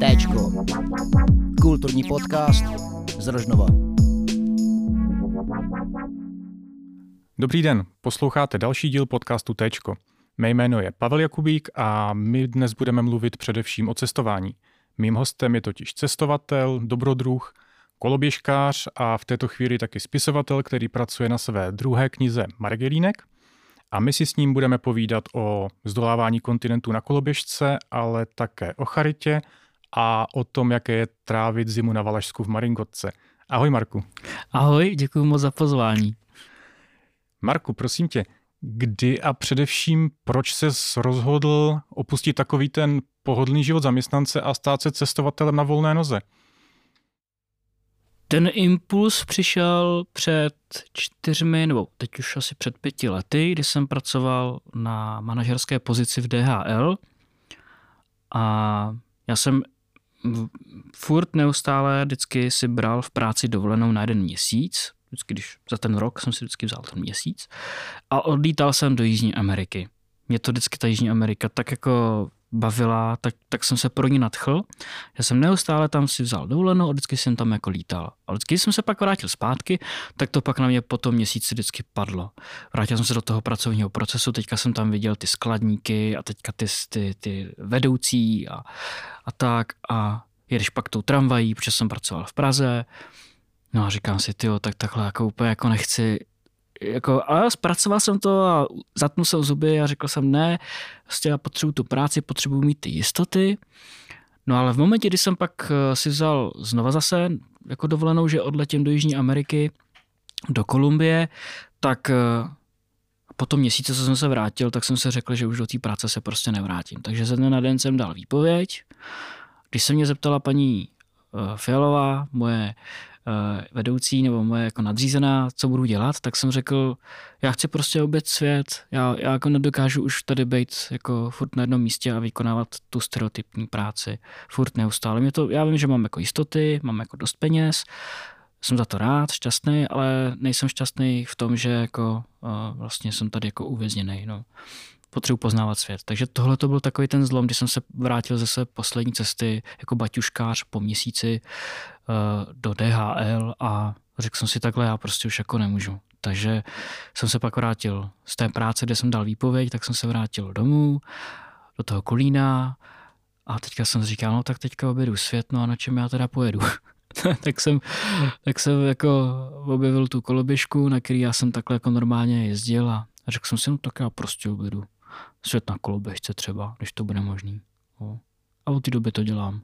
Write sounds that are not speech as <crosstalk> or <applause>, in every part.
Téčko. Kulturní podcast z Rožnova. Dobrý den, posloucháte další díl podcastu Téčko. Mé jméno je Pavel Jakubík a my dnes budeme mluvit především o cestování. Mým hostem je totiž cestovatel, dobrodruh, koloběžkář a v této chvíli taky spisovatel, který pracuje na své druhé knize Margelínek. A my si s ním budeme povídat o zdolávání kontinentu na koloběžce, ale také o charitě a o tom, jaké je trávit zimu na Valašsku v Maringotce. Ahoj Marku. Ahoj, děkuji moc za pozvání. Marku, prosím tě, kdy a především proč se rozhodl opustit takový ten pohodlný život zaměstnance a stát se cestovatelem na volné noze? Ten impuls přišel před čtyřmi, nebo teď už asi před pěti lety, kdy jsem pracoval na manažerské pozici v DHL a já jsem furt neustále vždycky si bral v práci dovolenou na jeden měsíc, vždycky, když za ten rok jsem si vždycky vzal ten měsíc. A odlítal jsem do Jižní Ameriky. Mě to vždycky ta Jižní Amerika tak jako bavila, tak, tak jsem se pro ní nadchl. Já jsem neustále tam si vzal dovolenou a vždycky jsem tam jako lítal. A vždycky jsem se pak vrátil zpátky, tak to pak na mě po tom měsíci vždycky padlo. Vrátil jsem se do toho pracovního procesu, teďka jsem tam viděl ty skladníky a teďka ty, ty, ty vedoucí a, a tak a jedeš pak tou tramvají, protože jsem pracoval v Praze. No a říkám si, tyjo, tak takhle jako úplně jako nechci, jako, a zpracoval jsem to a zatnul jsem zuby a řekl jsem ne, prostě já potřebuji tu práci, potřebuji mít ty jistoty. No ale v momentě, kdy jsem pak eh, si vzal znova zase jako dovolenou, že odletím do Jižní Ameriky, do Kolumbie, tak eh, po tom měsíce, co jsem se vrátil, tak jsem se řekl, že už do té práce se prostě nevrátím. Takže ze dne na den jsem dal výpověď. Když se mě zeptala paní eh, Fialová, moje vedoucí nebo moje jako nadřízená, co budu dělat, tak jsem řekl, já chci prostě obět svět, já, já jako nedokážu už tady být jako furt na jednom místě a vykonávat tu stereotypní práci furt neustále. Mě to, já vím, že mám jako jistoty, mám jako dost peněz, jsem za to rád, šťastný, ale nejsem šťastný v tom, že jako uh, vlastně jsem tady jako uvězněný. No potřebuji poznávat svět. Takže tohle to byl takový ten zlom, kdy jsem se vrátil ze své poslední cesty jako baťuškář po měsíci uh, do DHL a řekl jsem si takhle, já prostě už jako nemůžu. Takže jsem se pak vrátil z té práce, kde jsem dal výpověď, tak jsem se vrátil domů, do toho Kolína a teďka jsem říkal, no tak teďka objedu svět, no a na čem já teda pojedu. <laughs> tak, jsem, tak jsem jako objevil tu koloběžku, na který já jsem takhle jako normálně jezdil a řekl jsem si, no tak já prostě objedu svět na koloběžce třeba, když to bude možný. No. A od té doby to dělám.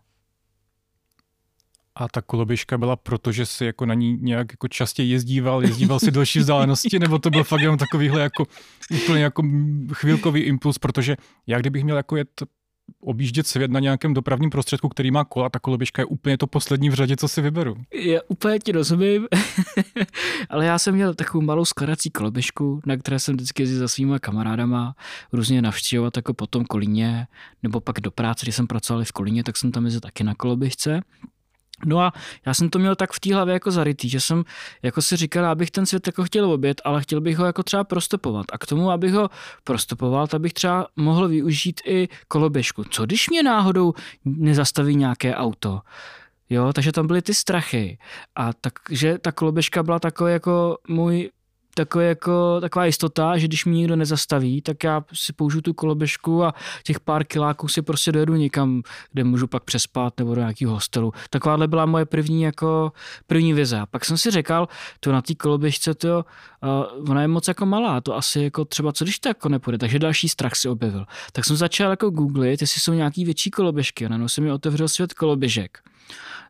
A ta koloběžka byla proto, že si jako na ní nějak jako častěji jezdíval, jezdíval si další vzdálenosti, nebo to byl fakt jenom takovýhle jako úplně jako chvilkový impuls, protože já kdybych měl jako jet objíždět svět na nějakém dopravním prostředku, který má kola, ta koloběžka je úplně to poslední v řadě, co si vyberu. Já úplně ti rozumím, <laughs> ale já jsem měl takovou malou skladací koloběžku, na které jsem vždycky jezdil za svýma kamarádama různě navštěvovat jako potom Kolíně, nebo pak do práce, když jsem pracoval v Kolíně, tak jsem tam jezdil taky na koloběžce. No a já jsem to měl tak v té hlavě jako zarytý, že jsem jako si říkal, abych ten svět jako chtěl obět, ale chtěl bych ho jako třeba prostopovat. A k tomu, abych ho prostopoval, tak bych třeba mohl využít i koloběžku. Co když mě náhodou nezastaví nějaké auto? Jo, takže tam byly ty strachy. A takže ta koloběžka byla takový jako můj takový jako, taková jistota, že když mi nikdo nezastaví, tak já si použiju tu koloběžku a těch pár kiláků si prostě dojedu někam, kde můžu pak přespat nebo do nějakého hostelu. Takováhle byla moje první jako první vize. Pak jsem si řekl, to na té koloběžce, to, uh, ona je moc jako malá, to asi jako třeba co když to jako nepůjde, takže další strach si objevil. Tak jsem začal jako googlit, jestli jsou nějaký větší koloběžky a najednou se mi otevřel svět koloběžek.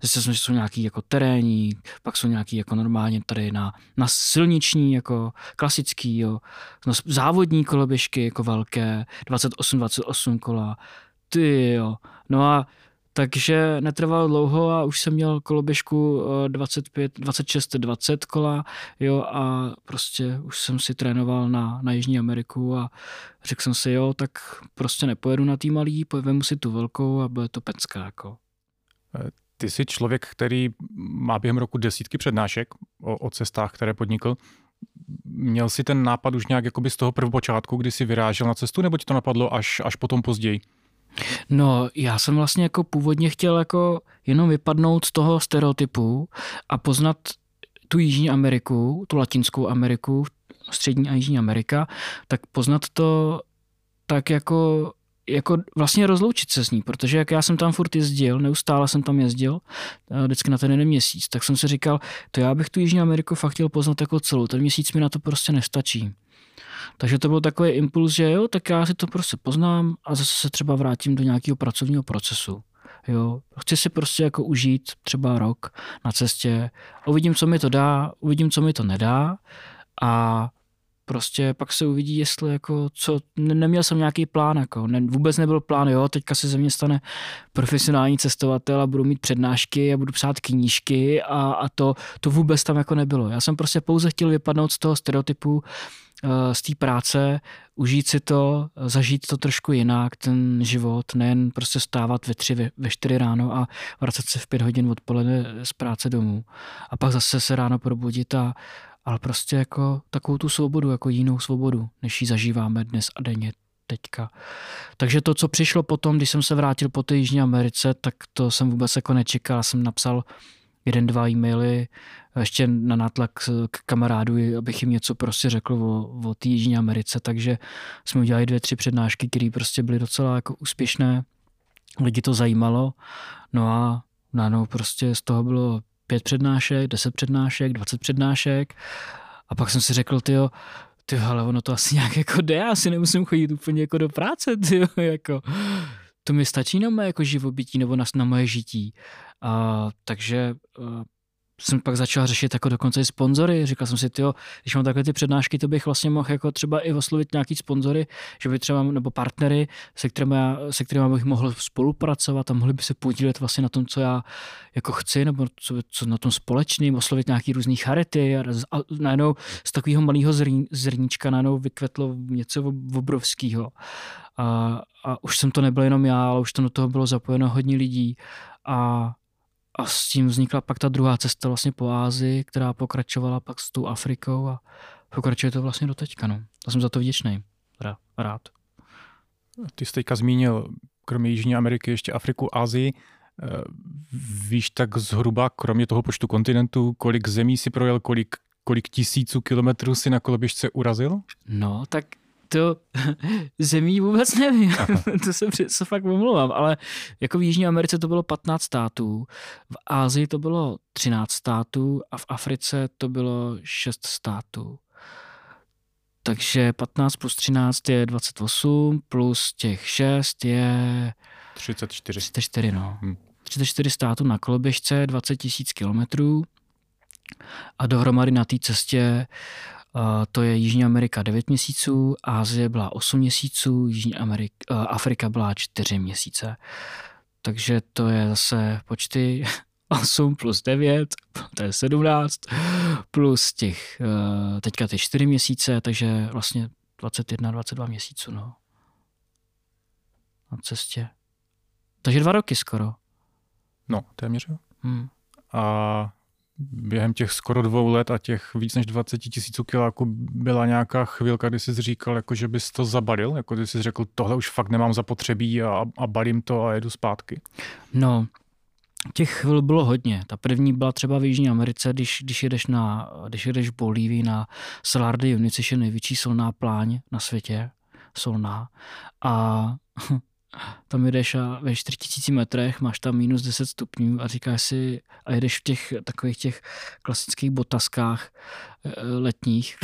Zjistil jsem, že jsou nějaký jako terénní, pak jsou nějaký jako normálně tady na, na silniční, jako klasický, jo. No, závodní koloběžky jako velké, 28-28 kola, ty jo. No a takže netrvalo dlouho a už jsem měl koloběžku 25, 26, 20 kola, jo, a prostě už jsem si trénoval na, na Jižní Ameriku a řekl jsem si, jo, tak prostě nepojedu na tý malý, pojedu si tu velkou a bude to pecka, jako. Ty jsi člověk, který má během roku desítky přednášek o, o cestách, které podnikl. Měl jsi ten nápad už nějak jakoby z toho prvopočátku, kdy jsi vyrážel na cestu, nebo ti to napadlo až, až potom později? No, já jsem vlastně jako původně chtěl jako jenom vypadnout z toho stereotypu a poznat tu Jižní Ameriku, tu Latinskou Ameriku, Střední a Jižní Amerika, tak poznat to tak jako jako vlastně rozloučit se s ní, protože jak já jsem tam furt jezdil, neustále jsem tam jezdil, vždycky na ten jeden měsíc, tak jsem si říkal, to já bych tu Jižní Ameriku fakt chtěl poznat jako celou, ten měsíc mi na to prostě nestačí. Takže to byl takový impuls, že jo, tak já si to prostě poznám a zase se třeba vrátím do nějakého pracovního procesu. Jo, chci si prostě jako užít třeba rok na cestě, uvidím, co mi to dá, uvidím, co mi to nedá a prostě pak se uvidí, jestli jako co, neměl jsem nějaký plán, jako ne, vůbec nebyl plán, jo, teďka se ze mě stane profesionální cestovatel a budu mít přednášky a budu psát knížky a, a to, to vůbec tam jako nebylo. Já jsem prostě pouze chtěl vypadnout z toho stereotypu, eh, z té práce, užít si to, zažít to trošku jinak, ten život, nejen prostě stávat ve tři, ve, ve čtyři ráno a vracet se v pět hodin odpoledne z práce domů. A pak zase se ráno probudit a, ale prostě jako takovou tu svobodu, jako jinou svobodu, než ji zažíváme dnes a denně teďka. Takže to, co přišlo potom, když jsem se vrátil po té Jižní Americe, tak to jsem vůbec jako nečekal. Jsem napsal jeden, dva e-maily ještě na nátlak k kamarádu, abych jim něco prostě řekl o, o té Jižní Americe, takže jsme udělali dvě, tři přednášky, které prostě byly docela jako úspěšné. Lidi to zajímalo. No a najednou prostě z toho bylo pět přednášek, deset přednášek, dvacet přednášek a pak jsem si řekl, tyjo, ty ale ono to asi nějak jako jde, já si nemusím chodit úplně jako do práce, tyjo, <laughs> jako to mi stačí na moje jako živobytí nebo na, na moje žití. A, takže jsem pak začal řešit jako dokonce i sponzory. Říkal jsem si, tyjo, když mám takhle ty přednášky, to bych vlastně mohl jako třeba i oslovit nějaký sponzory, že by třeba, nebo partnery, se kterými, já, se kterými bych mohl spolupracovat a mohli by se podílet vlastně na tom, co já jako chci, nebo co, co na tom společným, oslovit nějaký různý charity a, a najednou z takového malého zrníčka najednou vykvetlo něco obrovského. A, a už jsem to nebyl jenom já, ale už tam do toho bylo zapojeno hodně lidí a a s tím vznikla pak ta druhá cesta vlastně po Ázii, která pokračovala pak s tou Afrikou a pokračuje to vlastně do teďka. No. A jsem za to vděčný. Rád. Ty jsi teďka zmínil kromě Jižní Ameriky ještě Afriku, Asii. Eh, víš tak zhruba, kromě toho počtu kontinentů, kolik zemí si projel, kolik, kolik tisíců kilometrů si na koloběžce urazil? No, tak to <laughs> zemí vůbec nevím, <laughs> to se, se fakt omlouvám, ale jako v Jižní Americe to bylo 15 států, v Ázii to bylo 13 států a v Africe to bylo 6 států. Takže 15 plus 13 je 28, plus těch 6 je... 34. 34, no. Hmm. 34 států na koloběžce, 20 tisíc kilometrů a dohromady na té cestě to je Jižní Amerika 9 měsíců, Ázie byla 8 měsíců, Jižní Amerika, Afrika byla 4 měsíce. Takže to je zase počty <laughs> 8 plus 9, to je 17, plus těch, e, teďka ty 4 měsíce, takže vlastně 21, 22 měsíců, no. Na cestě. Takže dva roky skoro. No, téměř jo. Hmm. A během těch skoro dvou let a těch víc než 20 tisíců kiláků byla nějaká chvilka, kdy jsi říkal, jako že bys to zabalil, jako kdy jsi řekl, tohle už fakt nemám zapotřebí a, a balím to a jedu zpátky? No, těch chvil bylo hodně. Ta první byla třeba v Jižní Americe, když, když jedeš, na, když jedeš v Bolívii na Salar de Uyuni, což je největší solná pláň na světě, solná. A <laughs> tam jdeš a ve 4000 metrech máš tam minus 10 stupňů a říkáš si, a jedeš v těch takových těch klasických botaskách eh, letních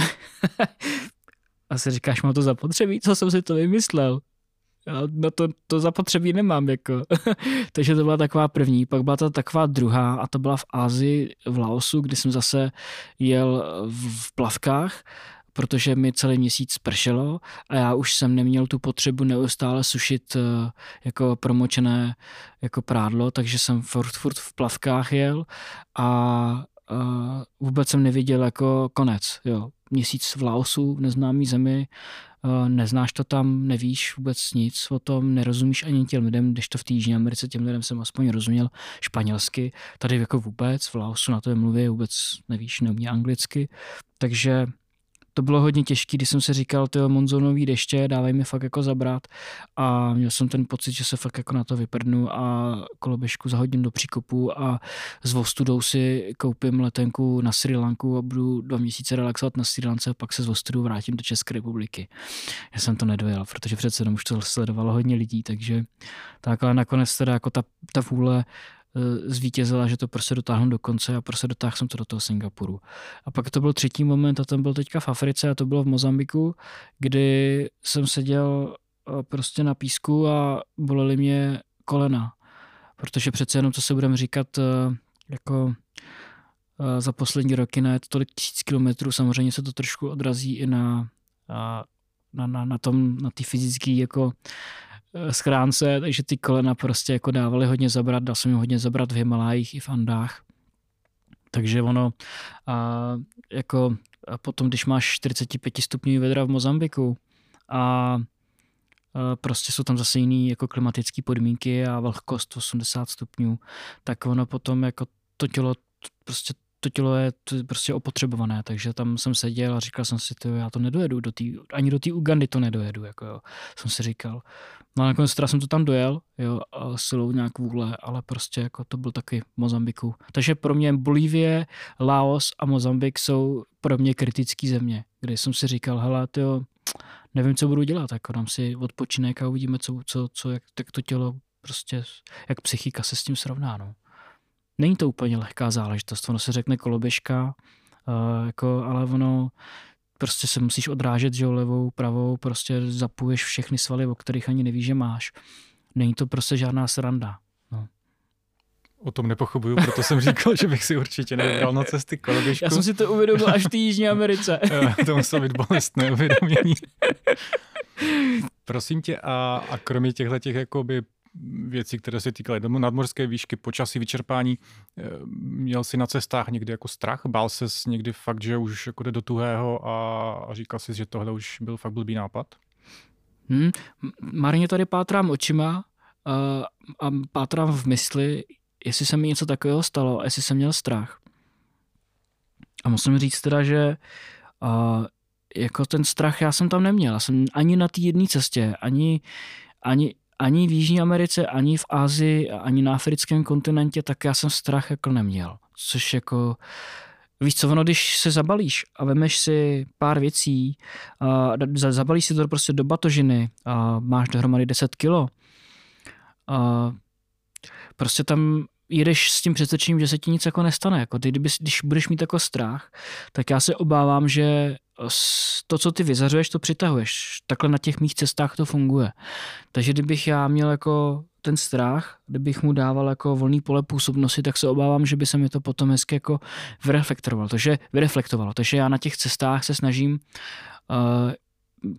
<laughs> a si říkáš, mám to zapotřebí, co jsem si to vymyslel. Já na to, to zapotřebí nemám, jako. <laughs> Takže to byla taková první. Pak byla to taková druhá a to byla v Ázii, v Laosu, kdy jsem zase jel v plavkách protože mi celý měsíc pršelo a já už jsem neměl tu potřebu neustále sušit eh, jako promočené jako prádlo, takže jsem furt, furt v plavkách jel a uh, vůbec jsem neviděl jako konec. Jo. Měsíc v Laosu, v neznámý zemi, uh, neznáš to tam, nevíš vůbec nic o tom, nerozumíš ani těm lidem, když to v té Jižní Americe těm lidem jsem aspoň rozuměl španělsky, tady jako vůbec, v Laosu na to mluví, vůbec nevíš, neumí anglicky, takže to bylo hodně těžké, když jsem si říkal, ty monzonový deště, dávají mi fakt jako zabrat a měl jsem ten pocit, že se fakt jako na to vyprdnu a koloběžku zahodím do příkopu a s Vostudou si koupím letenku na Sri Lanku a budu dva měsíce relaxovat na Sri Lance a pak se z Vostudu vrátím do České republiky. Já jsem to nedojel, protože přece jenom už to sledovalo hodně lidí, takže tak, ale nakonec teda jako ta, ta vůle zvítězila, že to prostě dotáhnu do konce a prostě dotáhl jsem to do toho Singapuru. A pak to byl třetí moment a ten byl teďka v Africe a to bylo v Mozambiku, kdy jsem seděl eh, prostě na písku a bolely mě kolena. Protože přece jenom, co se budeme říkat, eh, jako za poslední roky na to tolik tisíc kilometrů, samozřejmě se to trošku odrazí i na, na, na, na tom, na ty fyzické jako Eh, schránce, takže ty kolena prostě jako dávaly hodně zabrat, dal jsem jim hodně zabrat v Himalájích i v Andách. Takže ono a jako a potom, když máš 45 stupňů vedra v Mozambiku a, a prostě jsou tam zase jiný jako klimatické podmínky a vlhkost 80 stupňů, tak ono potom jako to tělo prostě to tělo je prostě opotřebované, takže tam jsem seděl a říkal jsem si, to já to nedojedu, do tý, ani do té Ugandy to nedojedu, jako jo, jsem si říkal. No a nakonec teda jsem to tam dojel, jo, a silou nějak vůle, ale prostě jako to byl taky Mozambiku. Takže pro mě Bolívie, Laos a Mozambik jsou pro mě kritické země, kde jsem si říkal, hele, jo, nevím, co budu dělat, jako dám si odpočinek a uvidíme, co, co, co jak, tak to tělo prostě, jak psychika se s tím srovná, no. Není to úplně lehká záležitost, ono se řekne koloběžka, uh, jako, ale ono prostě se musíš odrážet, že jo, levou, pravou, prostě zapuješ všechny svaly, o kterých ani nevíš, že máš. Není to prostě žádná sranda. No. O tom nepochybuju, proto jsem říkal, že bych si určitě nevybral na cesty koloběžku. Já jsem si to uvědomil až v té Jižní Americe. <laughs> to muselo být bolestné uvědomění. Prosím tě, a, a kromě těchto těch jakoby věcí, které se týkaly nadmorské výšky, počasí, vyčerpání. Eh, měl jsi na cestách někdy jako strach? Bál se někdy fakt, že už jako jde do tuhého a, říkal jsi, že tohle už byl fakt blbý nápad? Hmm, marně tady pátrám očima a, a pátrám v mysli, jestli se mi něco takového stalo a jestli jsem měl strach. A musím říct teda, že a, jako ten strach já jsem tam neměl. Já jsem ani na té jedné cestě, ani, ani, ani v Jižní Americe, ani v Asii, ani na africkém kontinentě, tak já jsem strach jako neměl. Což jako, víš co, ono, když se zabalíš a vemeš si pár věcí, a zabalíš si to prostě do batožiny a máš dohromady 10 kilo, a prostě tam jedeš s tím přesvědčením, že se ti nic jako nestane. Jako ty, kdyby, když budeš mít jako strach, tak já se obávám, že to, co ty vyzařuješ, to přitahuješ. Takhle na těch mých cestách to funguje. Takže kdybych já měl jako ten strach, kdybych mu dával jako volný pole působnosti, tak se obávám, že by se mi to potom hezky jako vyreflektovalo. Takže, vyreflektovalo. Takže já na těch cestách se snažím uh,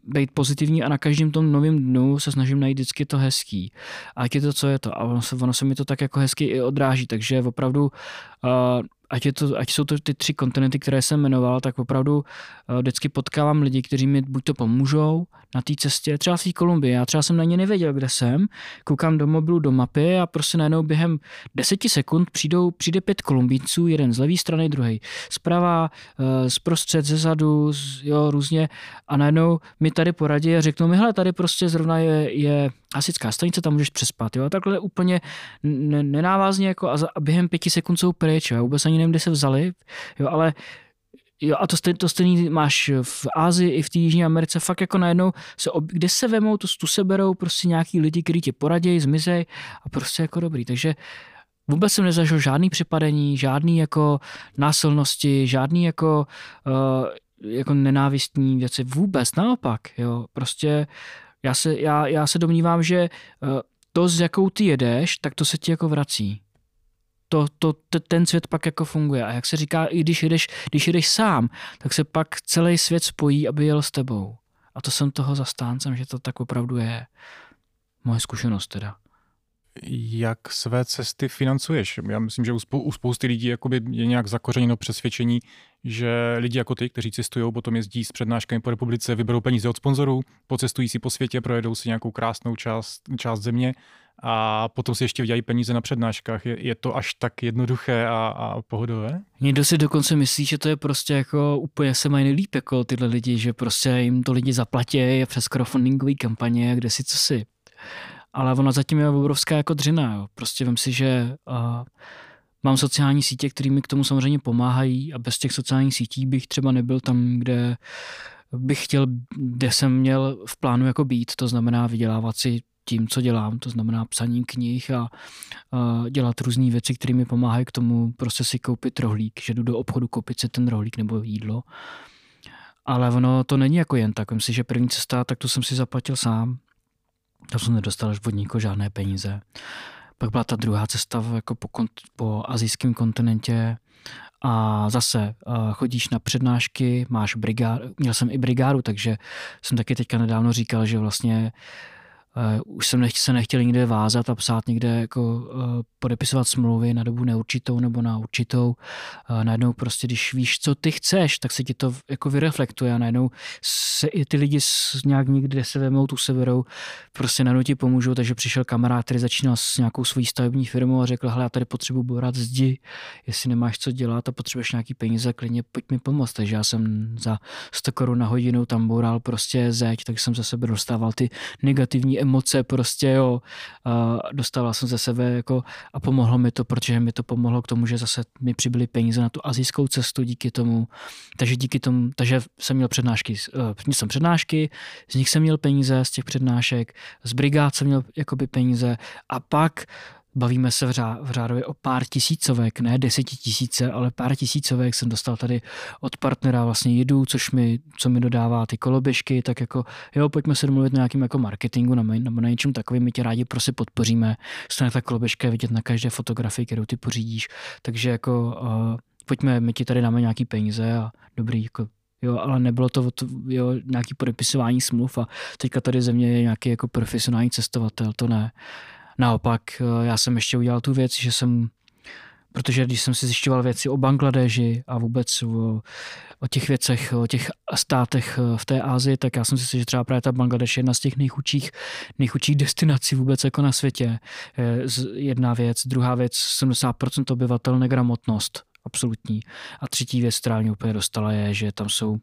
být pozitivní a na každém tom novém dnu se snažím najít vždycky to hezký. A je to, co je to. A ono se, ono se mi to tak jako hezky i odráží. Takže opravdu uh, ať, je to, ať jsou to ty tři kontinenty, které jsem jmenoval, tak opravdu uh, vždycky potkávám lidi, kteří mi buď to pomůžou na té cestě, třeba v té Kolumbii. Já třeba jsem na ně nevěděl, kde jsem, koukám do mobilu, do mapy a prostě najednou během deseti sekund přijdou, přijde pět Kolumbínců, jeden z levé strany, druhý zprava, uh, zprostřed, ze zadu, z, jo, různě. A najednou mi tady poradí a řeknou mi, hele, tady prostě zrovna je, je hasická stanice, tam můžeš přespat, jo, a takhle úplně nenávazně jako a, za, a během pěti sekund jsou pryč, jo, vůbec ani nevím, kde se vzali, jo, ale Jo, a to, stejný, to stejný máš v Ázii i v té Jižní Americe, fakt jako najednou, se ob, kde se vemou, to tu se berou prostě nějaký lidi, kteří tě poradějí, zmizej a prostě jako dobrý. Takže vůbec jsem nezažil žádný připadení, žádný jako násilnosti, žádný jako, uh, jako nenávistní věci, vůbec naopak, jo, prostě já se, já, já se domnívám, že uh, to, s jakou ty jedeš, tak to se ti jako vrací to, to, ten svět pak jako funguje. A jak se říká, i když jedeš, když jedeš sám, tak se pak celý svět spojí, aby jel s tebou. A to jsem toho zastáncem, že to tak opravdu je. Moje zkušenost teda. Jak své cesty financuješ? Já myslím, že u, spou- u spousty lidí je nějak zakořeněno přesvědčení, že lidi jako ty, kteří cestují, potom jezdí s přednáškami po republice, vyberou peníze od sponzorů, pocestují si po světě, projedou si nějakou krásnou část, část země a potom si ještě vydělají peníze na přednáškách. Je, je to až tak jednoduché a, a pohodové? Někdo si dokonce myslí, že to je prostě jako úplně se mají nejlíp jako tyhle lidi, že prostě jim to lidi zaplatí přes crowdfundingové kampaně, kde si co si. Ale ona zatím je obrovská jako dřina. Jo. Prostě vím si, že uh, mám sociální sítě, které mi k tomu samozřejmě pomáhají a bez těch sociálních sítí bych třeba nebyl tam, kde bych chtěl, kde jsem měl v plánu jako být, to znamená vydělávat si tím, co dělám, to znamená psaní knih a, a dělat různé věci, které mi pomáhají k tomu prostě si koupit rohlík, že jdu do obchodu koupit si ten rohlík nebo jídlo. Ale ono to není jako jen tak. Myslím si, že první cesta, tak to jsem si zaplatil sám. To jsem nedostal až od nikoho žádné peníze. Pak byla ta druhá cesta jako po, po azijském kontinentě a zase chodíš na přednášky, máš brigádu, měl jsem i brigádu, takže jsem taky teďka nedávno říkal, že vlastně Uh, už jsem nechtěl, se nechtěl nikde vázat a psát někde jako uh, podepisovat smlouvy na dobu neurčitou nebo na určitou. Uh, najednou prostě, když víš, co ty chceš, tak se ti to jako vyreflektuje a najednou se i ty lidi nějak někde se vemou, tu se berou, prostě najednou ti pomůžou, takže přišel kamarád, který začínal s nějakou svojí stavební firmou a řekl, hele, já tady potřebuji borat zdi, jestli nemáš co dělat a potřebuješ nějaký peníze, klidně pojď mi pomoct. Takže já jsem za 100 korun na hodinu tam boural prostě zeď, tak jsem za sebe dostával ty negativní emoce prostě, jo. A dostával jsem ze sebe jako a pomohlo mi to, protože mi to pomohlo k tomu, že zase mi přibyly peníze na tu azijskou cestu díky tomu. Takže díky tomu, takže jsem měl přednášky, uh, měl jsem přednášky, z nich jsem měl peníze, z těch přednášek, z brigád jsem měl jakoby peníze a pak Bavíme se v, řá, v řádově o pár tisícovek, ne desetitisíce, ale pár tisícovek jsem dostal tady od partnera vlastně jedu, což mi, co mi dodává ty koloběžky, tak jako jo, pojďme se domluvit na nějakým jako marketingu nebo na něčem takovým, my tě rádi prostě podpoříme. Stane ta koloběžka vidět na každé fotografii, kterou ty pořídíš, takže jako uh, pojďme, my ti tady dáme nějaký peníze a dobrý, jako jo, ale nebylo to, to jo, nějaký podepisování smluv a teďka tady ze mě je nějaký jako profesionální cestovatel, to ne. Naopak, eh, já jsem ještě udělal tu věc, že jsem protože když jsem si zjišťoval věci o Bangladeži a vůbec o, o těch věcech, o těch státech eh, v té Ázii, tak já jsem si že třeba právě ta Bangladeš je jedna z těch nejchudších, nejchudších destinací vůbec jako na světě. Jedna věc. Druhá věc, 70% obyvatel negramotnost absolutní. A třetí věc, která mě úplně dostala, je, že tam jsou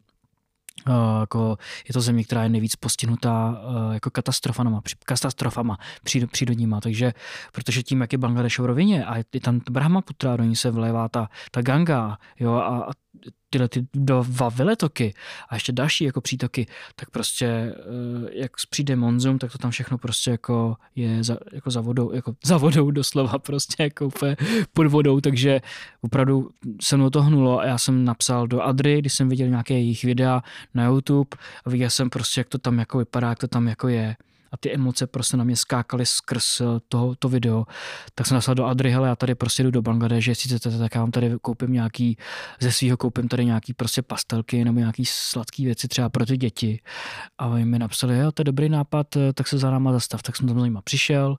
jako je to země, která je nejvíc postihnutá uh, jako katastrofama, katastrofama přírodníma, takže protože tím, jak je Bangladeš v rovině a je tam Brahmaputra, do ní se vlévá ta, ta Ganga jo, a tyhle ty dva veletoky a ještě další jako přítoky, tak prostě eh, jak přijde monzum, tak to tam všechno prostě jako je za, jako za vodou, jako za vodou doslova prostě jako úplně pod vodou, takže opravdu se mnou to hnulo a já jsem napsal do Adry, když jsem viděl nějaké jejich videa na YouTube a viděl jsem prostě, jak to tam jako vypadá, jak to tam jako je a ty emoce prostě na mě skákaly skrz eh, toho, to video, tak jsem napsal do Adry, hele, já tady prostě jdu do Bangladeže, jestli chcete, tak já vám tady koupím nějaký, ze svého koupím tady nějaký prostě pastelky nebo nějaký sladké věci třeba pro ty děti. A oni mi napsali, jo, to je dobrý nápad, eh, tak se za náma zastav. Tak jsem tam za nima přišel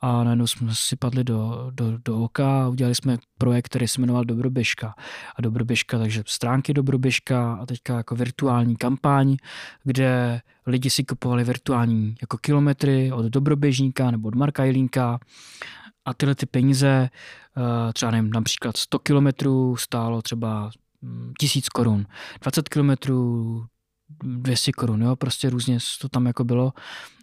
a najednou jsme si padli do, do, do oka a udělali jsme projekt, který se jmenoval Dobroběžka. A Dobroběžka, takže stránky Dobroběžka a teďka jako virtuální kampaň, kde lidi si kupovali virtuální jako kilometry od Dobroběžníka nebo od Marka Jilínka a tyhle ty peníze, eh, třeba nevím, například 100 kilometrů stálo třeba hm, tisíc korun, 20 kilometrů 200 korun, jo, prostě různě to tam jako bylo.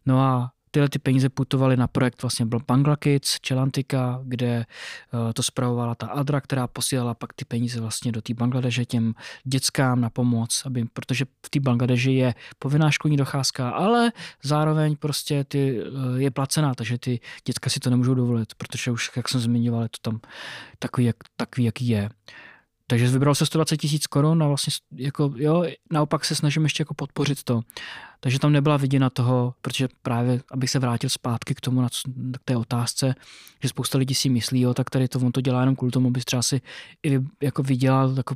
No a tyhle ty peníze putovaly na projekt vlastně byl Bangla Kids, Čelantika, kde eh, to spravovala ta Adra, která posílala pak ty peníze vlastně do té Bangladeže těm dětskám na pomoc, aby, protože v té Bangladeži je povinná školní docházka, ale zároveň prostě ty, eh, je placená, takže ty dětka si to nemůžou dovolit, protože už, jak jsem zmiňoval, je to tam takový, jak, takový jaký je. Takže vybral se 120 tisíc korun a vlastně jako, jo, naopak se snažím ještě jako podpořit to. Takže tam nebyla viděna toho, protože právě, abych se vrátil zpátky k tomu, na, k té otázce, že spousta lidí si myslí, jo, tak tady to on to dělá jenom kvůli tomu, aby třeba si i jako vydělal, jako,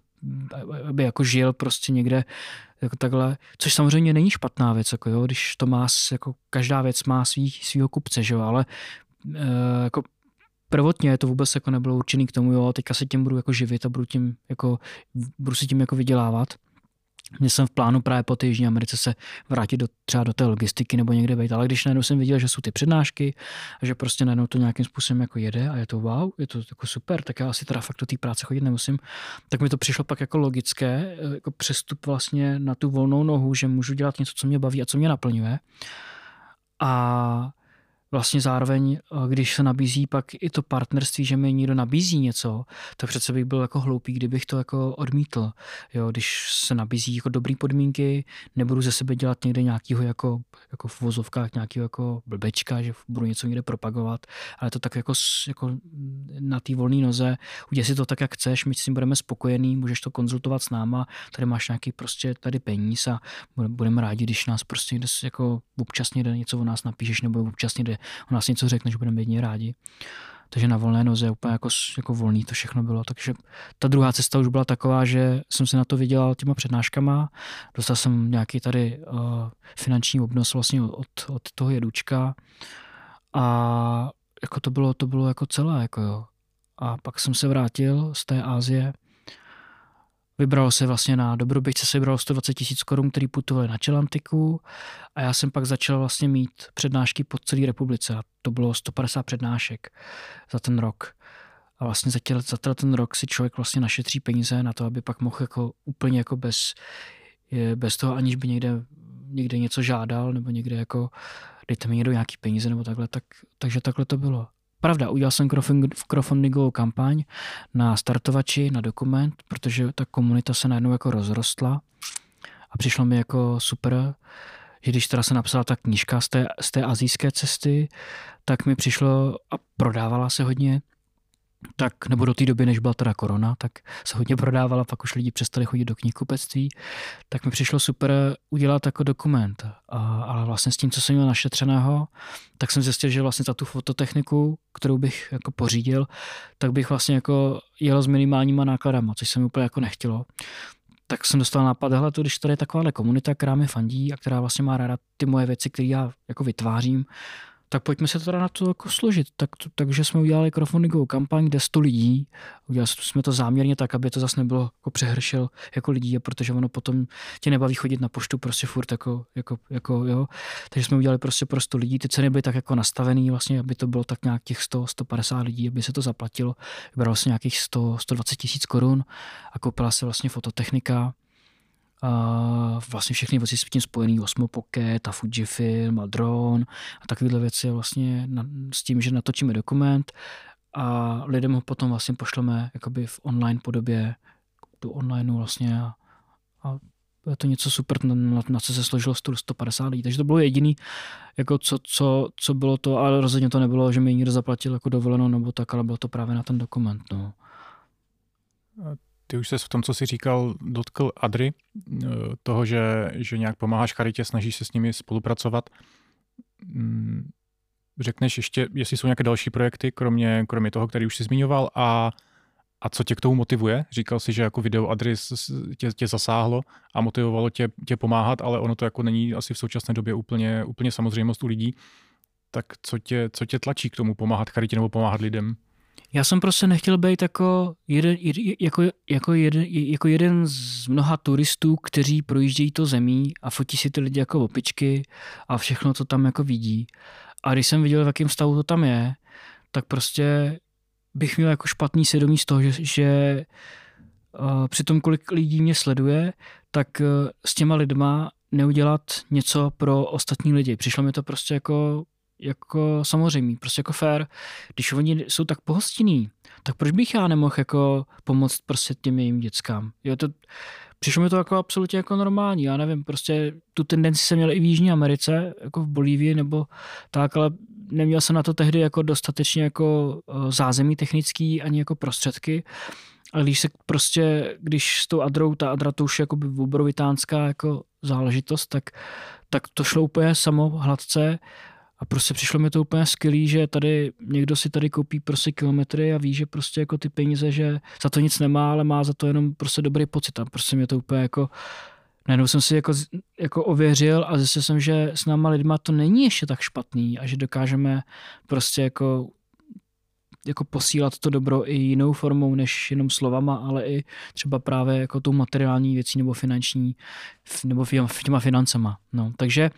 aby jako žil prostě někde jako takhle, což samozřejmě není špatná věc, jako jo, když to má, jako každá věc má svý, svýho kupce, že jo, ale e, jako prvotně to vůbec jako nebylo určený k tomu, jo, teďka se tím budu jako živit a budu, tím jako, budu si tím jako vydělávat. Měl jsem v plánu právě po té Jižní Americe se vrátit do, třeba do té logistiky nebo někde být, ale když najednou jsem viděl, že jsou ty přednášky a že prostě najednou to nějakým způsobem jako jede a je to wow, je to jako super, tak já asi teda fakt do té práce chodit nemusím, tak mi to přišlo pak jako logické, jako přestup vlastně na tu volnou nohu, že můžu dělat něco, co mě baví a co mě naplňuje. A vlastně zároveň, eh, když se nabízí pak i to partnerství, že mi někdo nabízí něco, tak přece bych byl jako hloupý, kdybych to jako odmítl. Jo, když se nabízí jako dobrý podmínky, nebudu ze sebe dělat někde nějakýho jako, jako v vozovkách nějakého jako blbečka, že budu něco někde propagovat, ale to tak jako, jako na té volné noze, udělej si to tak, jak chceš, my s tím budeme spokojení, můžeš to konzultovat s náma, tady máš nějaký prostě tady peníz a budeme rádi, když nás prostě někde jako občas někde něco o nás napíšeš nebo občas někde on nás něco řekne, že budeme jedině rádi. Takže na volné noze úplně jako, jako volný to všechno bylo. Takže ta druhá cesta už byla taková, že jsem se na to vydělal těma přednáškama. Dostal jsem nějaký tady uh, finanční obnos vlastně od, od toho jedučka. A jako to bylo, to bylo jako celé. Jako jo. A pak jsem se vrátil z té Ázie Vybralo se vlastně na Dobroběžce se vybralo 120 tisíc korun, který putovali na Čelantiku a já jsem pak začal vlastně mít přednášky po celé republice a to bylo 150 přednášek za ten rok. A vlastně za, těle, za ten rok si člověk vlastně našetří peníze na to, aby pak mohl jako úplně jako bez, bez toho, aniž by někde, někde něco žádal nebo někde jako dejte mi někdo nějaký peníze nebo takhle, tak, takže takhle to bylo. Pravda, udělal jsem crowdfundingovou kampaň na startovači, na dokument, protože ta komunita se najednou jako rozrostla a přišlo mi jako super, že když teda se napsala ta knížka z té, z té azijské cesty, tak mi přišlo a prodávala se hodně, tak, nebo do té doby, než byla teda korona, tak se hodně prodávala, pak už lidi přestali chodit do knihkupectví, tak mi přišlo super udělat jako dokument. A, ale vlastně s tím, co jsem měl našetřeného, tak jsem zjistil, že vlastně za tu fototechniku, kterou bych jako pořídil, tak bych vlastně jako jel s minimálníma nákladama, což se mi úplně jako nechtělo tak jsem dostal nápad, hele, to, když tady je taková komunita, která mi fandí a která vlastně má ráda ty moje věci, které já jako vytvářím, tak pojďme se teda na to jako složit. Tak, takže jsme udělali crowdfundingovou kampaň, kde 100 lidí, udělali jsme to záměrně tak, aby to zase nebylo jako přehršel jako lidí, protože ono potom tě nebaví chodit na poštu prostě furt jako, jako, jako jo. Takže jsme udělali prostě pro 100 lidí, ty ceny byly tak jako nastavený vlastně, aby to bylo tak nějak těch 100, 150 lidí, aby se to zaplatilo. Vybralo se nějakých 100, 120 tisíc korun a koupila se vlastně fototechnika, a vlastně všechny věci s tím spojený, Osmo Pocket a Fujifilm a dron a takovéhle věci vlastně na, s tím, že natočíme dokument a lidem ho potom vlastně pošleme jakoby v online podobě, tu online vlastně a, a je to něco super, na, na co se složilo 150 lidí. Takže to bylo jediný, jako co, co, co bylo to, ale rozhodně to nebylo, že mi někdo zaplatil jako dovoleno nebo tak, ale bylo to právě na ten dokument. No. Ty už se v tom, co jsi říkal, dotkl Adry, eh, toho, že, že nějak pomáháš charitě, snažíš se s nimi spolupracovat. Mm, řekneš ještě, jestli jsou nějaké další projekty, kromě, kromě toho, který už jsi zmiňoval, a, a co tě k tomu motivuje? Říkal jsi, že jako video Adry tě, tě zasáhlo a motivovalo tě, tě pomáhat, ale ono to jako není asi v současné době úplně, úplně samozřejmost u lidí. Tak co tě, co tě tlačí k tomu pomáhat charitě nebo pomáhat lidem? Já jsem prostě nechtěl být jako jeden, jako, jako, jeden, jako jeden z mnoha turistů, kteří projíždějí to zemí a fotí si ty lidi jako opičky a všechno, co tam jako vidí. A když jsem viděl, v jakém stavu to tam je, tak prostě bych měl jako špatný svědomí z toho, že, že uh, při tom, kolik lidí mě sleduje, tak uh, s těma lidma neudělat něco pro ostatní lidi. Přišlo mi to prostě jako jako samozřejmý, prostě jako fair. Když oni jsou tak pohostinní, tak proč bych já nemohl jako pomoct prostě těm jejím dětskám? Jo, to, přišlo mi to jako absolutně jako normální, já nevím, prostě tu tendenci jsem měl i v Jižní Americe, jako v Bolívii nebo tak, ale neměl jsem na to tehdy jako dostatečně jako eh, zázemí technický ani jako prostředky. Ale když se prostě, když s tou Adrou, ta Adra to už je jako obrovitánská jako záležitost, tak, tak to šlo úplně samo hladce a prostě přišlo mi to úplně skvělý, že tady někdo si tady koupí prostě kilometry a ví, že prostě jako ty peníze, že za to nic nemá, ale má za to jenom prostě dobrý pocit. A prostě mě to úplně jako najednou jsem si jako, jako ověřil a zjistil jsem, že s náma lidma to není ještě tak špatný a že dokážeme prostě jako jako posílat to dobro i jinou formou než jenom slovama, ale i třeba právě jako tou materiální věcí nebo finanční, nebo těma financema. No, takže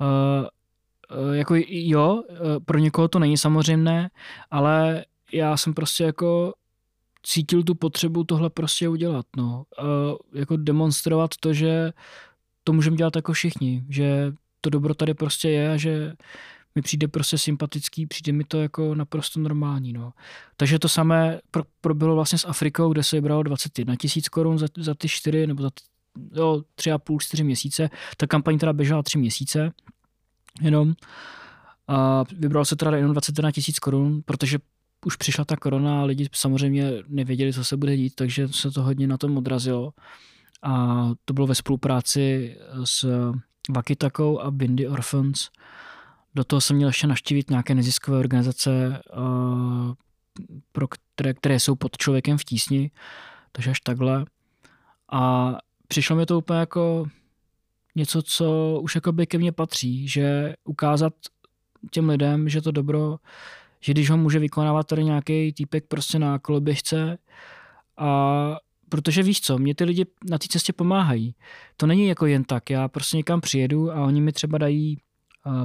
uh, jako jo, pro někoho to není samozřejmé, ale já jsem prostě jako cítil tu potřebu tohle prostě udělat, no. Uh, jako demonstrovat to, že to můžeme dělat jako všichni, že to dobro tady prostě je a že mi přijde prostě sympatický, přijde mi to jako naprosto normální. No. Takže to samé pro, proběhlo vlastně s Afrikou, kde se vybralo 21 tisíc korun za, za ty čtyři nebo za jo, tři a půl, čtyři měsíce. Ta kampaň teda běžela tři měsíce jenom. A vybralo se teda jenom 21 tisíc korun, protože už přišla ta korona a lidi samozřejmě nevěděli, co se bude dít, takže se to hodně na tom odrazilo. A to bylo ve spolupráci s Vakitakou a Bindi Orphans. Do toho jsem měl ještě naštívit nějaké neziskové organizace, pro které, které jsou pod člověkem v tísni, takže až takhle. A přišlo mi to úplně jako něco, co už jako by ke mně patří, že ukázat těm lidem, že to dobro, že když ho může vykonávat tady nějaký týpek prostě na koloběžce a protože víš co, mě ty lidi na té cestě pomáhají. To není jako jen tak, já prostě někam přijedu a oni mi třeba dají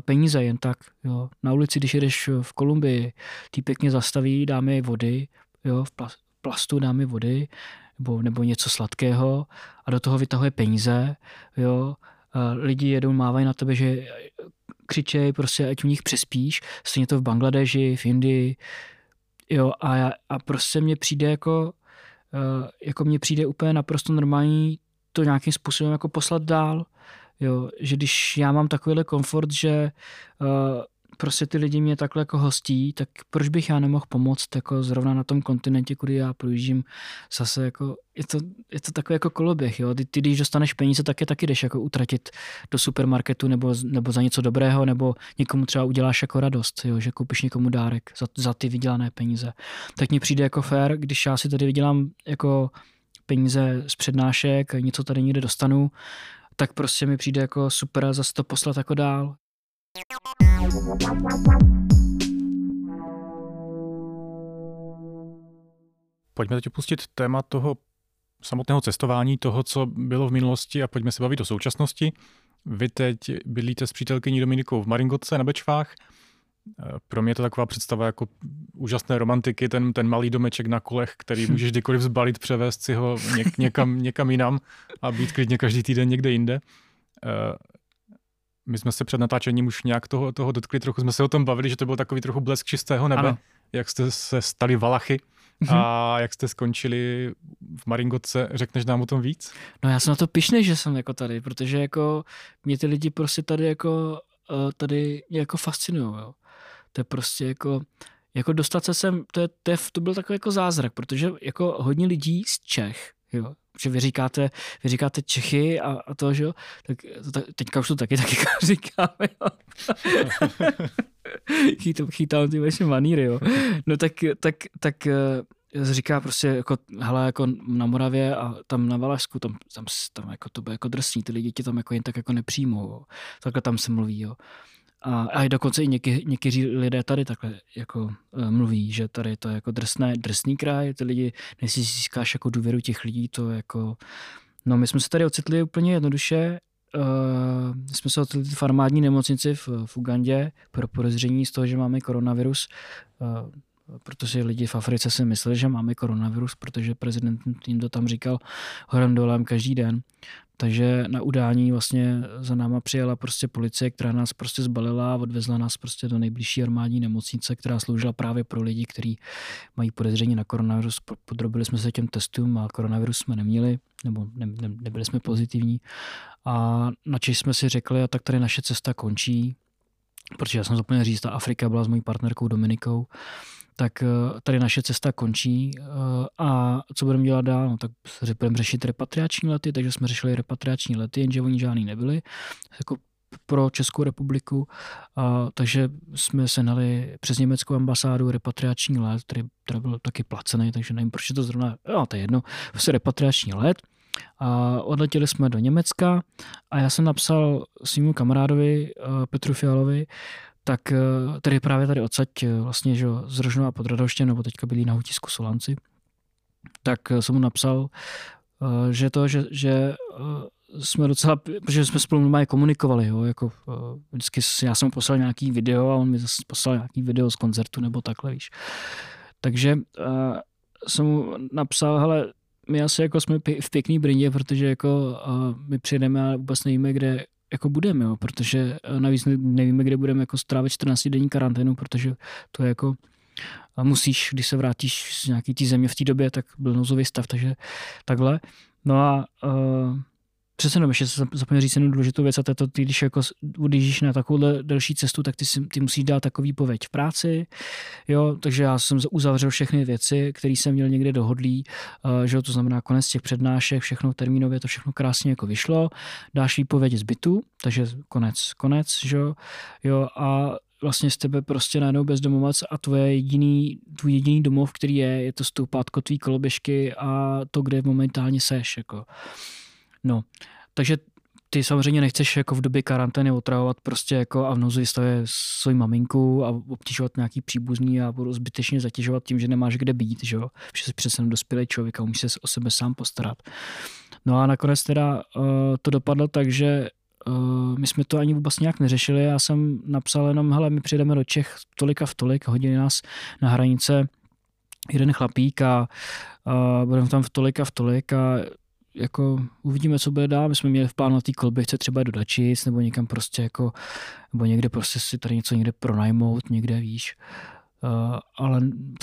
peníze jen tak. Jo. Na ulici, když jedeš v Kolumbii, týpek mě zastaví, dá mi vody, jo, v plastu dá mi vody, nebo, nebo něco sladkého a do toho vytahuje peníze, jo. Lidi jedou, mávají na tebe, že křičej, prostě ať u nich přespíš, stejně to v Bangladeži, v Indii, jo, a, já, a prostě mně přijde jako, uh, jako mně přijde úplně naprosto normální to nějakým způsobem jako poslat dál, Jo, že když já mám takovýhle komfort, že uh, prostě ty lidi mě takhle jako hostí, tak proč bych já nemohl pomoct jako zrovna na tom kontinentě, kudy já projíždím zase jako, je to, je to takový jako koloběh, jo. Ty, ty, když dostaneš peníze, tak je taky jdeš jako utratit do supermarketu nebo, nebo za něco dobrého, nebo někomu třeba uděláš jako radost, jo, že koupíš někomu dárek za, za ty vydělané peníze. Tak mně přijde jako fér, když já si tady vydělám jako peníze z přednášek, něco tady někde dostanu, tak prostě mi přijde jako super zase to poslat jako dál. Pojďme teď opustit téma toho samotného cestování, toho, co bylo v minulosti a pojďme se bavit o současnosti. Vy teď bydlíte s přítelkyní Dominikou v Maringotce na Bečvách. Pro mě je to taková představa jako úžasné romantiky, ten, ten malý domeček na kolech, který můžeš kdykoliv zbalit, převést si ho něk, někam, někam jinam a být klidně každý týden někde jinde. My jsme se před natáčením už nějak toho, toho dotkli, trochu jsme se o tom bavili, že to byl takový trochu blesk čistého nebe, ano. jak jste se stali valachy a mhm. jak jste skončili v Maringotce, řekneš nám o tom víc? No já jsem na to pišný, že jsem jako tady, protože jako mě ty lidi prostě tady jako eh, tady jako fascinují, jo. To je prostě jako, jako dostat se sem, to, je, to, je, to byl takový jako zázrak, protože jako hodně lidí z Čech, jo, že vy říkáte, vy říkáte Čechy a, a to, že jo, tak to, teďka už to taky <laughs> taky říkáme, jo. <laughs> Chytám, chytám ty vaše maníry, jo. No tak, tak, tak eh, říká prostě jako, hele, jako na Moravě a tam na Valašsku, tam, tam, tam jako to bude jako drsný, ty lidi ti tam jako jen tak jako nepřijmou, jo. Takhle tam se mluví, jo. A, a dokonce i něky, někteří lidé tady takhle jako uh, mluví, že tady to je jako drsné, drsný kraj, ty lidi, než si získáš jako důvěru těch lidí, to jako... No my jsme se tady ocitli úplně jednoduše, uh, jsme se ocitli v armádní nemocnici v, v Ugandě pro podezření z toho, že máme koronavirus. Uh, protože lidi v Africe si mysleli, že máme koronavirus, protože prezident jim to tam říkal horem dolem každý den. Takže na udání vlastně za náma přijela prostě policie, která nás prostě zbalila a odvezla nás prostě do nejbližší armádní nemocnice, která sloužila právě pro lidi, kteří mají podezření na koronavirus. Podrobili jsme se těm testům a koronavirus jsme neměli, nebo ne, ne, nebyli jsme pozitivní. A načež jsme si řekli, a tak tady naše cesta končí, protože já jsem zapomněl říct, ta Afrika byla s mojí partnerkou Dominikou, tak eh, tady naše cesta končí eh, a co budeme dělat dál? No, tak budeme řešit repatriační lety, takže jsme řešili repatriační lety, jenže oni žádný nebyli. Jako pro Českou republiku, a, takže jsme se nali přes německou ambasádu repatriační let, který, který byl taky placený, takže nevím, proč je to zrovna, no to je jedno, prostě repatriační let. A odletěli jsme do Německa a já jsem napsal svým kamarádovi Petru Fialovi, tak eh, tady právě tady odsaď eh, vlastně, že z Rožnova pod Radoštěm, nebo teďka byli na Hutisku Solanci, tak jsem mu napsal, že to, že, že jsme docela, protože jsme spolu normálně komunikovali, jo, jako vždycky já jsem mu poslal nějaký video a on mi zase poslal nějaký video z koncertu nebo takhle, víš. Takže jsem mu napsal, hele, my asi jako jsme v pěkný brindě, protože jako my přijedeme a vůbec nevíme, kde jako budeme, jo, protože navíc nevíme, kde budeme jako strávit 14 denní karanténu, protože to je jako a musíš, když se vrátíš z nějaký té země v té době, tak byl nouzový stav, takže takhle. No a uh, Přesně jenom, ještě se zapomněl říct jednu důležitou věc a to je to, ty, když jako odjíždíš na takovou delší cestu, tak ty, si, ty musíš dát takový pověď v práci, jo, takže já jsem uzavřel všechny věci, které jsem měl někde dohodlý, uh, že to znamená konec těch přednášek, všechno termínově, to všechno krásně jako vyšlo, dáš výpověď z bytu, takže konec, konec, že jo, jo a vlastně z tebe prostě najednou bezdomovec a tvoje jediný, tvůj jediný domov, který je, je to stoupátko tvý koloběžky a to, kde momentálně seš, jako. No, takže ty samozřejmě nechceš jako v době karantény otravovat prostě jako a v nouzi stavě svoji maminku a obtěžovat nějaký příbuzný a budu zbytečně zatěžovat tím, že nemáš kde být, že jo? Že jsi přece dospělý člověk a musíš se o sebe sám postarat. No a nakonec teda uh, to dopadlo tak, že uh, my jsme to ani vůbec nějak neřešili. Já jsem napsal jenom, hele, my přijdeme do Čech tolik a v tolik, hodili nás na hranice jeden chlapík a uh, budeme tam v tolik a v tolik a jako uvidíme, co bude dál. My jsme měli v plánu na té kolběžce třeba do Dačic nebo někam prostě jako, nebo někde prostě si tady něco někde pronajmout, někde víš. Uh, ale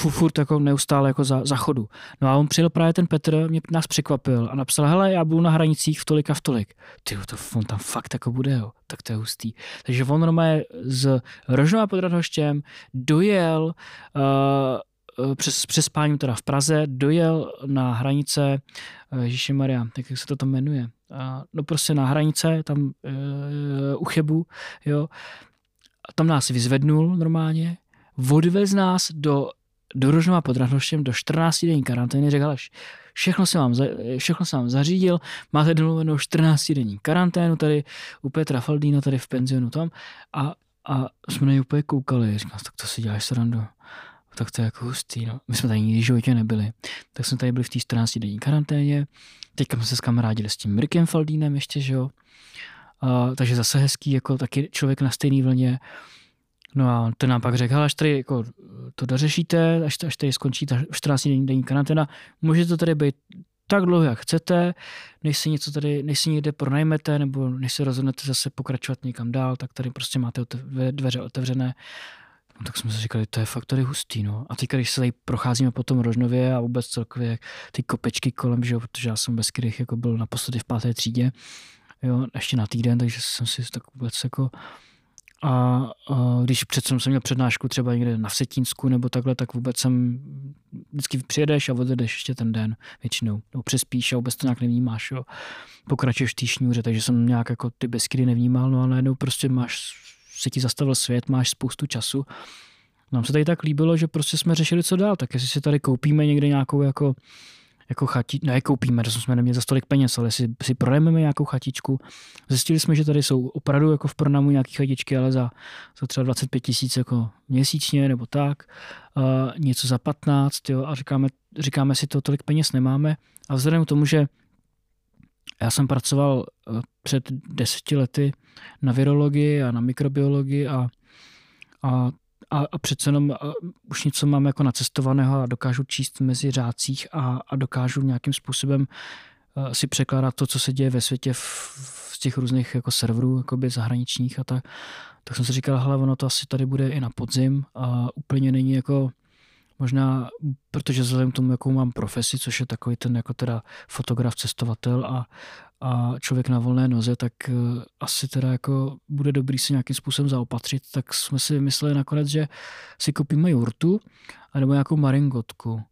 furt jako neustále jako za, za chodu. No a on přijel právě ten Petr, mě nás překvapil a napsal, hele, já budu na hranicích v tolik a v tolik. Ty, to on tam fakt jako bude, jo. tak to je hustý. Takže on normálně z Rožnova pod Radhoštěm dojel uh, přes, přes spáním teda v Praze, dojel na hranice eh, Ježíši Maria, jak se to tam jmenuje, no prostě na hranice, tam uh, u Chebu, jo, a tam nás vyzvednul normálně, odvez nás do, do Rožnova pod Radhoštěm do 14 denní karantény, řekl, všechno jsem vám, všechno jsem vám zařídil, máte domluvenou 14 denní karanténu tady u Petra Faldína tady v penzionu tam. A, a jsme na úplně koukali, říkal, tak to si děláš srandu tak to je jako hustý. No. My jsme tady nikdy v životě nebyli. Tak jsme tady byli v té 14 denní karanténě. Teďka jsme se skamarádili s tím Mirkem Faldínem ještě, že jo. A, takže zase hezký, jako taky člověk na stejné vlně. No a ten nám pak řekl, až tady jako to dořešíte, až, až tady skončí ta 14 denní, denní karanténa, může to tady být tak dlouho, jak chcete, než si něco tady, než si někde pronajmete, nebo než se rozhodnete zase pokračovat někam dál, tak tady prostě máte dveře otevřené tak jsme si říkali, to je fakt tady hustý, no. A teď, když se tady procházíme po tom Rožnově a vůbec celkově ty kopečky kolem, že jo, protože já jsem bez kterých jako byl naposledy v páté třídě, jo, ještě na týden, takže jsem si tak vůbec jako a, a když přece jsem měl přednášku třeba někde na Vsetínsku nebo takhle, tak vůbec jsem vždycky přijedeš a odjedeš ještě ten den většinou. Nebo přespíš a vůbec to nějak nevnímáš. Jo. Pokračuješ v té šňůře, takže jsem nějak jako ty beskydy nevnímal, no a najednou prostě máš se ti zastavil svět, máš spoustu času. Nám se tady tak líbilo, že prostě jsme řešili, co dál. Tak jestli si tady koupíme někde nějakou jako, jako chati, ne koupíme, to jsme neměli za stolik peněz, ale si, si pronajmeme nějakou chatičku. Zjistili jsme, že tady jsou opravdu jako v pronamu nějaké chatičky, ale za, za třeba 25 tisíc jako měsíčně nebo tak, uh, něco za 15, jo, a říkáme, říkáme si to, tolik peněz nemáme. A vzhledem k tomu, že já jsem pracoval eh, před deseti lety na virologii a na mikrobiologii a, a, a, a přece jenom a eh, už něco mám jako nacestovaného a dokážu číst mezi řádcích a, a dokážu nějakým způsobem uh, si překládat to, co se děje ve světě v, v těch různých jako serverů jakoby zahraničních a tak. Tak jsem si říkal, hele, ono to asi tady bude i na podzim a úplně není jako Možná, protože vzhledem k tomu, jakou mám profesi, což je takový ten jako teda fotograf, cestovatel a, a člověk na volné noze, tak uh, asi teda jako bude dobrý si nějakým způsobem zaopatřit, tak jsme si mysleli nakonec, že si koupíme jurtu nebo nějakou maringotku.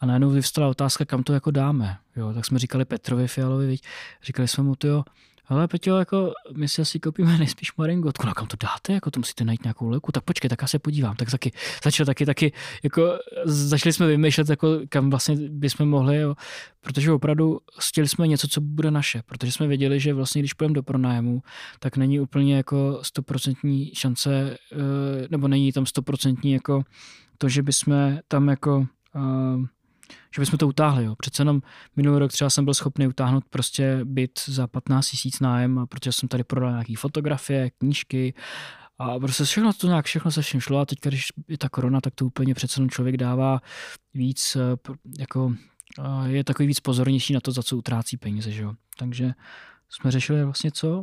A najednou vyvstala otázka, kam to jako dáme. Jo, tak jsme říkali Petrovi Fialovi, viď? říkali jsme mu, to jo, hele Peťo, jako my si asi koupíme nejspíš maringotku, no kam to dáte, jako to musíte najít nějakou levku, tak počkej, tak já se podívám, tak taky, začal taky, taky, jako začali jsme vymýšlet, jako kam vlastně bychom mohli, jo, protože opravdu chtěli jsme něco, co bude naše, protože jsme věděli, že vlastně když půjdeme do pronájmu, tak není úplně jako stoprocentní šance, eh, nebo není tam stoprocentní jako to, že bychom tam jako uh, že bychom to utáhli. Jo. Přece jenom minulý rok třeba jsem byl schopný utáhnout prostě byt za 15 tisíc nájem, protože jsem tady prodal nějaké fotografie, knížky a prostě všechno to nějak, všechno se všem šlo a teď, když je ta korona, tak to úplně přece jenom člověk dává víc, eh, jako je takový víc pozornější na to, za co utrácí peníze. Že jo. Takže jsme řešili vlastně co?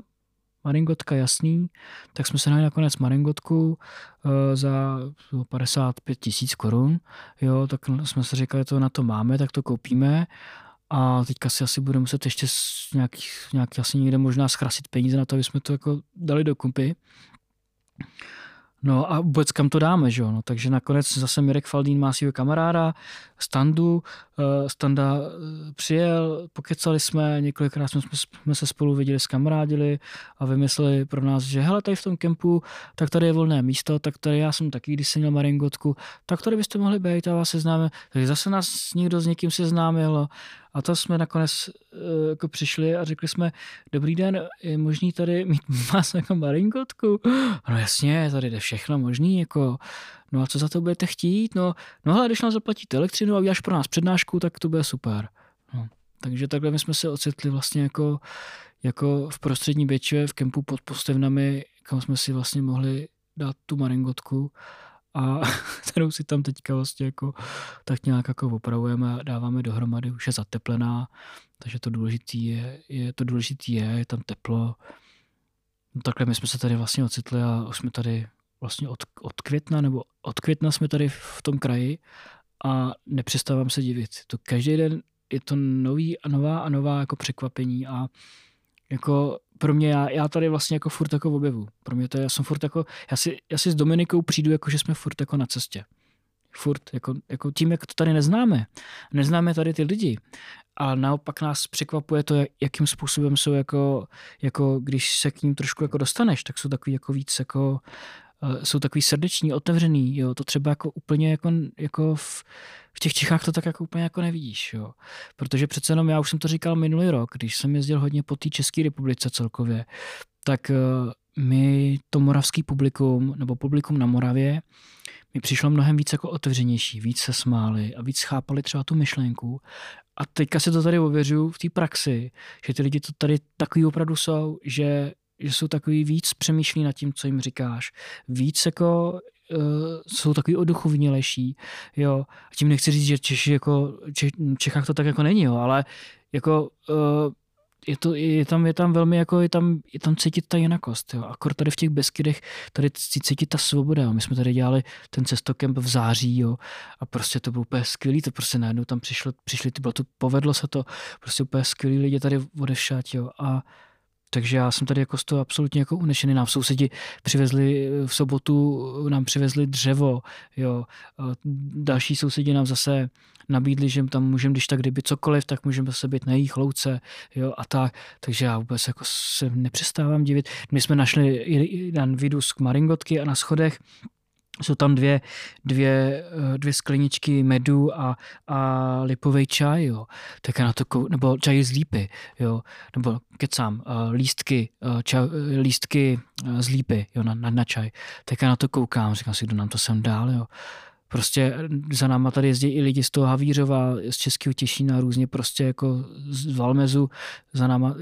Maringotka jasný, tak jsme se najeli nakonec Maringotku uh, za 55 tisíc korun, jo, tak jsme si říkali, to na to máme, tak to koupíme a teďka si asi budeme muset ještě nějaký, nějaký asi někde možná schrasit peníze na to, aby jsme to jako dali do kumpy. No a vůbec kam to dáme, že jo? No, takže nakonec zase Mirek Faldín má svého kamaráda, Standu, Standa eh, přijel, pokecali jsme, několikrát jsme, jsme se spolu viděli, skamarádili a vymysleli pro nás, že hele, tady v tom kempu, tak tady je volné místo, tak tady já jsem taky, když jsem měl maringotku, tak tady byste mohli být a vás seznáme. Takže zase nás někdo s někým seznámil a to jsme nakonec uh, jako přišli a řekli jsme, dobrý den, je možný tady mít vás jako maringotku? No jasně, tady jde všechno možný, jako no a co za to budete chtít? No, no hele, když nám zaplatíte elektřinu a uděláš pro nás přednášku, tak to bude super. No. Takže takhle my jsme se ocitli vlastně jako, jako v prostřední Bečve, v kempu pod postevnami, kam jsme si vlastně mohli dát tu maringotku a <laughs> kterou si tam teďka vlastně jako tak nějak jako opravujeme a dáváme dohromady, už je zateplená, takže to důležitý je, je to důležitý je, je tam teplo. No takhle my jsme se tady vlastně ocitli a už jsme tady vlastně od, od května, nebo od května jsme tady v tom kraji a nepřestávám se divit. To každý den je to nový a nová a nová jako překvapení a jako pro mě, já, já tady vlastně jako furt jako objevu. Pro mě to je, já jsem furt jako, já si, já si s Dominikou přijdu jako, že jsme furt jako na cestě. Furt, jako, jako tím, jak to tady neznáme. Neznáme tady ty lidi. A naopak nás překvapuje to, jakým způsobem jsou jako, jako když se k ním trošku jako dostaneš, tak jsou takový jako víc jako jsou takový srdeční, otevřený, jo, to třeba jako úplně jako, jako v, v těch Čechách to tak jako úplně jako nevidíš, jo. Protože přece jenom, já už jsem to říkal minulý rok, když jsem jezdil hodně po té České republice celkově, tak uh, my to moravský publikum, nebo publikum na Moravě, mi přišlo mnohem víc jako otevřenější, víc se smáli a víc chápali třeba tu myšlenku. A teďka se to tady ověřuju v té praxi, že ty lidi to tady takový opravdu jsou, že že jsou takový víc přemýšlí nad tím, co jim říkáš. Víc jako uh, jsou takový oduchovnělejší, jo. A tím nechci říct, že Češi jako, Čech, Čechách to tak jako není, jo, ale jako uh, je, to, je, tam, je tam velmi jako, je tam, je tam cítit ta jinakost, jo. Akor tady v těch Beskydech, tady cítit ta svoboda, jo. My jsme tady dělali ten cestokemp v září, jo. A prostě to bylo úplně skvělý, to prostě najednou tam přišlo, přišli, to bylo to, povedlo se to, prostě úplně skvělý lidi tady odešat, jo. A takže já jsem tady jako z toho absolutně jako unešený. Nám sousedi přivezli v sobotu, nám přivezli dřevo, jo. Další sousedi nám zase nabídli, že tam můžeme, když tak kdyby cokoliv, tak můžeme zase být na jejich louce, jo, a tak. Takže já vůbec jako se nepřestávám divit. My jsme našli jeden vidus k maringotky a na schodech jsou tam dvě, dvě, eh, dvě skleničky medu a, a lipový čaj, jo. Tak na to, nebo čaj z lípy, jo. Nebo kecám, uh, lístky, uh, ča, lístky z lípy, jo, na, na, na čaj. Tak já na to koukám, říkám si, kdo nám to sem dál, jo. Prostě za náma tady jezdí i lidi z toho Havířova, z Českého Těšína, různě prostě jako z Valmezu, za náma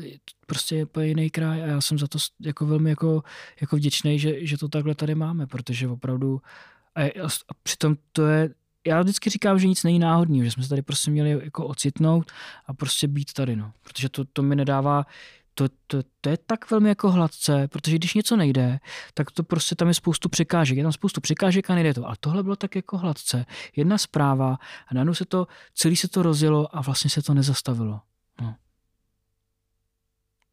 prostě je jiný kraj a já jsem za to jako velmi jako, jako vděčný, že, že to takhle tady máme, protože opravdu a, a, a přitom to je já vždycky říkám, že nic není náhodného, že jsme se tady prostě měli jako ocitnout a prostě být tady, no. Protože to, to mi nedává, to, to, to je tak velmi jako hladce, protože když něco nejde, tak to prostě tam je spoustu překážek. Je tam spoustu překážek a nejde to. A tohle bylo tak jako hladce. Jedna zpráva a najednou se to, celý se to rozjelo a vlastně se to nezastavilo. No.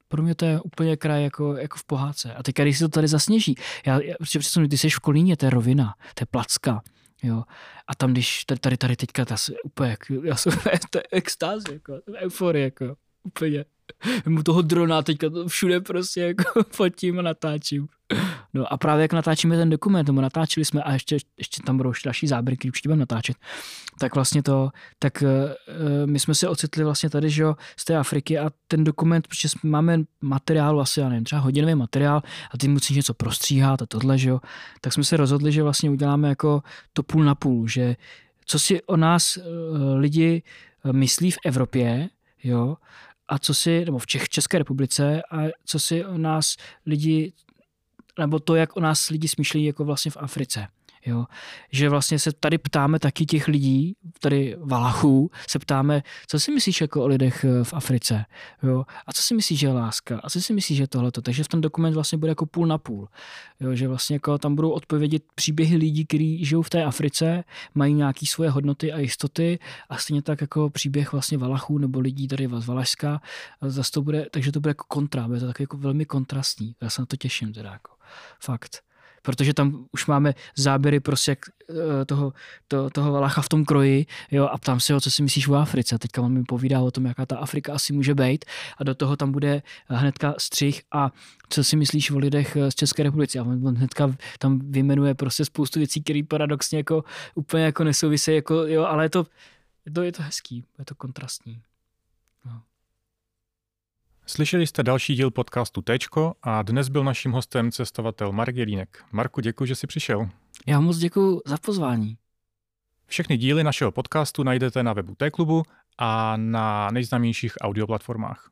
Pro mě to je úplně kraj jako, jako v pohádce. A teď, když se to tady zasněží, já, já protože představím, ty jsi v Kolíně, to je rovina, to je placka. Jo. A tam, když tady, tady, tady teďka, ta úplně, já jsem, to je extáze, jako, euforie, jako, úplně. Mu toho drona teďka to všude prostě jako <laughs> fotím a natáčím. No a právě jak natáčíme ten dokument, tomu natáčeli jsme a ještě, ještě tam budou další záběry, které určitě budeme natáčet, tak vlastně to, tak uh, my jsme se ocitli vlastně tady, že jo, z té Afriky a ten dokument, protože máme materiál asi, já nevím, třeba hodinový materiál a ty musíš něco prostříhat a tohle, že jo, tak jsme se rozhodli, že vlastně uděláme jako to půl na půl, že co si o nás uh, lidi myslí v Evropě, jo, a co si, nebo v Čech, České republice, a co si o nás lidi, nebo to, jak o nás lidi smýšlí jako vlastně v Africe. Jo? Že vlastně se tady ptáme taky těch lidí, tady Valachů, se ptáme, co si myslíš jako o lidech eh, v Africe? Jo? A co si myslíš, že je láska? A co si myslíš, že je tohleto? Takže v ten dokument vlastně bude jako půl na půl. Jo? Že vlastně jako tam budou odpovědět příběhy lidí, kteří žijou v té Africe, mají nějaké svoje hodnoty a jistoty a stejně tak jako příběh vlastně Valachů nebo lidí tady z Valašska. Zase to bude, takže to bude jako kontra, bude to tak jako velmi kontrastní. Já se na to těším teda jako. Fakt protože tam už máme záběry prostě jak eh, toho, to, toho Valacha v tom kroji, jo, a ptám se ho, co si myslíš o Africe. Teďka on mi povídá o tom, jaká ta Afrika asi může být a do toho tam bude hnedka střih a co si myslíš o lidech eh, z České republiky. A on hnedka tam vymenuje prostě spoustu věcí, které paradoxně jako úplně jako nesouvisí, jako, jo, ale je to, je to, je to hezký, je to kontrastní. Slyšeli jste další díl podcastu Tečko a dnes byl naším hostem cestovatel Mark Jelínek. Marku, děkuji, že jsi přišel. Já moc děkuji za pozvání. Všechny díly našeho podcastu najdete na webu T-klubu a na nejznámějších audioplatformách.